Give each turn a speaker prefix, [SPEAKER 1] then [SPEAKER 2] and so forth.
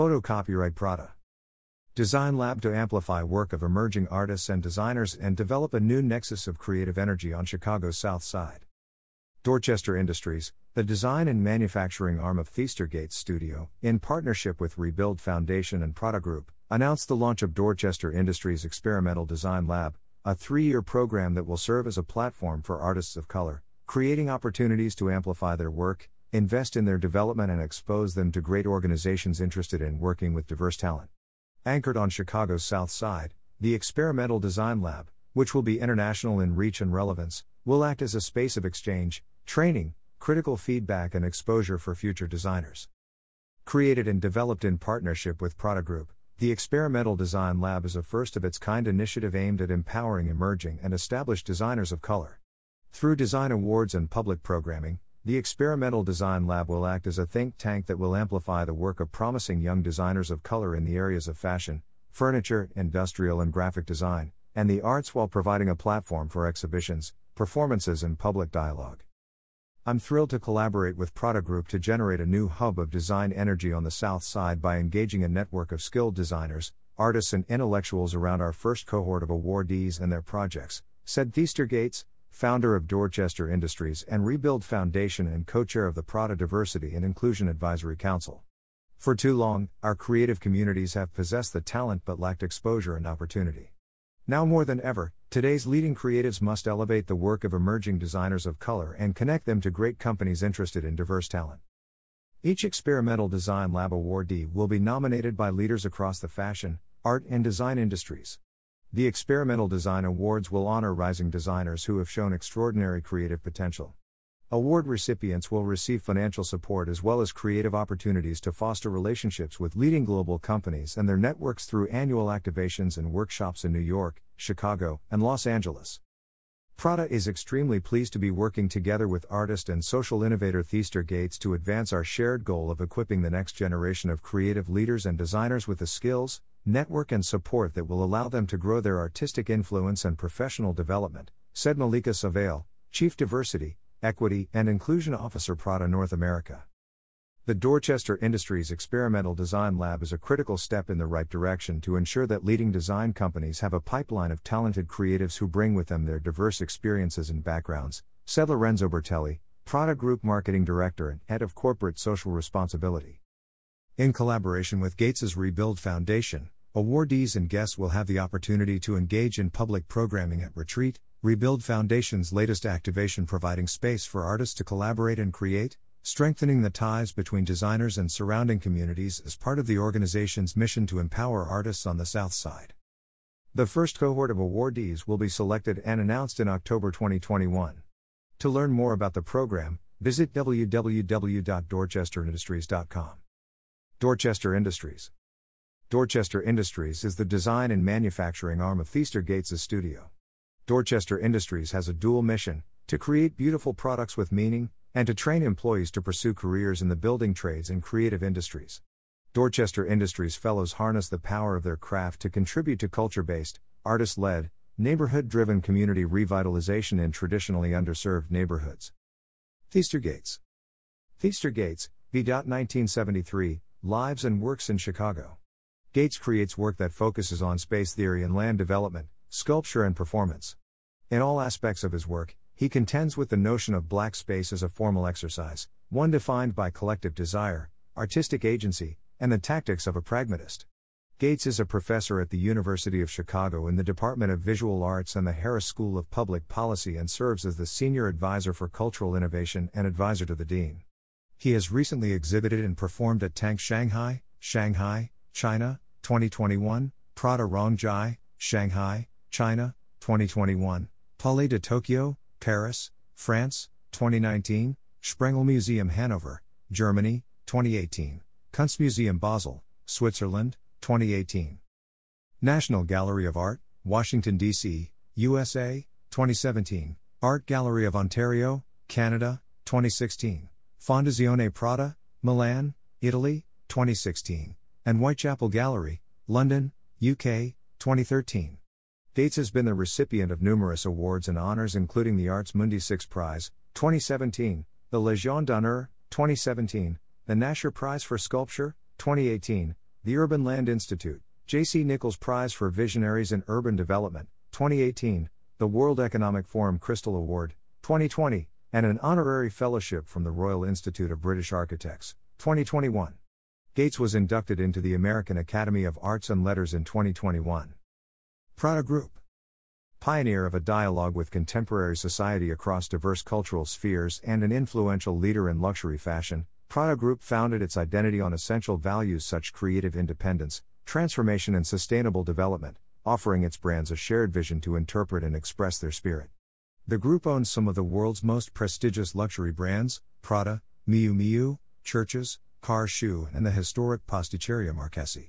[SPEAKER 1] Photo copyright Prada. Design Lab to amplify work of emerging artists and designers and develop a new nexus of creative energy on Chicago's South Side. Dorchester Industries, the design and manufacturing arm of Theaster Gates Studio, in partnership with Rebuild Foundation and Prada Group, announced the launch of Dorchester Industries Experimental Design Lab, a three year program that will serve as a platform for artists of color, creating opportunities to amplify their work, invest in their development, and expose them to great organizations interested in working with diverse talent. Anchored on Chicago's South Side, the Experimental Design Lab, which will be international in reach and relevance, will act as a space of exchange, training, critical feedback, and exposure for future designers. Created and developed in partnership with Prada Group, the Experimental Design Lab is a first of its kind initiative aimed at empowering emerging and established designers of color. Through design awards and public programming, the Experimental Design Lab will act as a think tank that will amplify the work of promising young designers of color in the areas of fashion, furniture, industrial and graphic design, and the arts while providing a platform for exhibitions, performances, and public dialogue. I'm thrilled to collaborate with Prada Group to generate a new hub of design energy on the South Side by engaging a network of skilled designers, artists, and intellectuals around our first cohort of awardees and their projects, said Theaster Gates, founder of Dorchester Industries and Rebuild Foundation and co chair of the Prada Diversity and Inclusion Advisory Council. For too long, our creative communities have possessed the talent but lacked exposure and opportunity. Now more than ever, today's leading creatives must elevate the work of emerging designers of color and connect them to great companies interested in diverse talent. Each Experimental Design Lab awardee will be nominated by leaders across the fashion, art, and design industries. The Experimental Design Awards will honor rising designers who have shown extraordinary creative potential. Award recipients will receive financial support as well as creative opportunities to foster relationships with leading global companies and their networks through annual activations and workshops in New York, Chicago, and Los Angeles. Prada is extremely pleased to be working together with artist and social innovator Theaster Gates to advance our shared goal of equipping the next generation of creative leaders and designers with the skills, network, and support that will allow them to grow their artistic influence and professional development, said Malika Savell, Chief Diversity, Equity, and Inclusion Officer Prada North America. The Dorchester Industries Experimental Design Lab is a critical step in the right direction to ensure that leading design companies have a pipeline of talented creatives who bring with them their diverse experiences and backgrounds, said Lorenzo Bertelli, Prada Group Marketing Director and Head of Corporate Social Responsibility. In collaboration with Gates's Rebuild Foundation, awardees and guests will have the opportunity to engage in public programming at Retreat, Rebuild Foundation's latest activation providing space for artists to collaborate and create, strengthening the ties between designers and surrounding communities as part of the organization's mission to empower artists on the South Side. The first cohort of awardees will be selected and announced in October 2021. To learn more about the program, visit www.dorchesterindustries.com. Dorchester Industries. Dorchester Industries is the design and manufacturing arm of Theaster Gates' studio. Dorchester Industries has a dual mission to create beautiful products with meaning, and to train employees to pursue careers in the building trades and creative industries. Dorchester Industries Fellows harness the power of their craft to contribute to culture based, artist led, neighborhood driven community revitalization in traditionally underserved neighborhoods. Theaster Gates. Theastergates, v. 1973, Lives and Works in Chicago. Gates creates work that focuses on space theory and land development, sculpture, and performance. In all aspects of his work, he contends with the notion of black space as a formal exercise, one defined by collective desire, artistic agency, and the tactics of a pragmatist. Gates is a professor at the University of Chicago in the Department of Visual Arts and the Harris School of Public Policy and serves as the senior advisor for cultural innovation and advisor to the dean. He has recently exhibited and performed at Tank Shanghai, Shanghai, China, 2021, Prada Rong Zhai, Shanghai, China, 2021, Palais de Tokyo, Paris, France, 2019, Sprengel Museum Hanover, Germany, 2018, Kunstmuseum Basel, Switzerland, 2018. National Gallery of Art, Washington, D.C., USA, 2017, Art Gallery of Ontario, Canada, 2016. Fondazione Prada, Milan, Italy, 2016, and Whitechapel Gallery, London, UK, 2013. Gates has been the recipient of numerous awards and honors, including the Artes Mundi Six Prize, 2017, the Légion d'honneur, 2017, the Nasher Prize for Sculpture, 2018, the Urban Land Institute, J.C. Nichols Prize for Visionaries in Urban Development, 2018, the World Economic Forum Crystal Award, 2020, and an honorary fellowship from the Royal Institute of British Architects, 2021. Gates was inducted into the American Academy of Arts and Letters in 2021. Prada Group Pioneer of a dialogue with contemporary society across diverse cultural spheres and an influential leader in luxury fashion, Prada Group founded its identity on essential values such creative independence, transformation and sustainable development, offering its brands a shared vision to interpret and express their spirit. The group owns some of the world's most prestigious luxury brands, Prada, Miu Miu, Church's, Car Shoe and the historic Pasticceria Marchesi.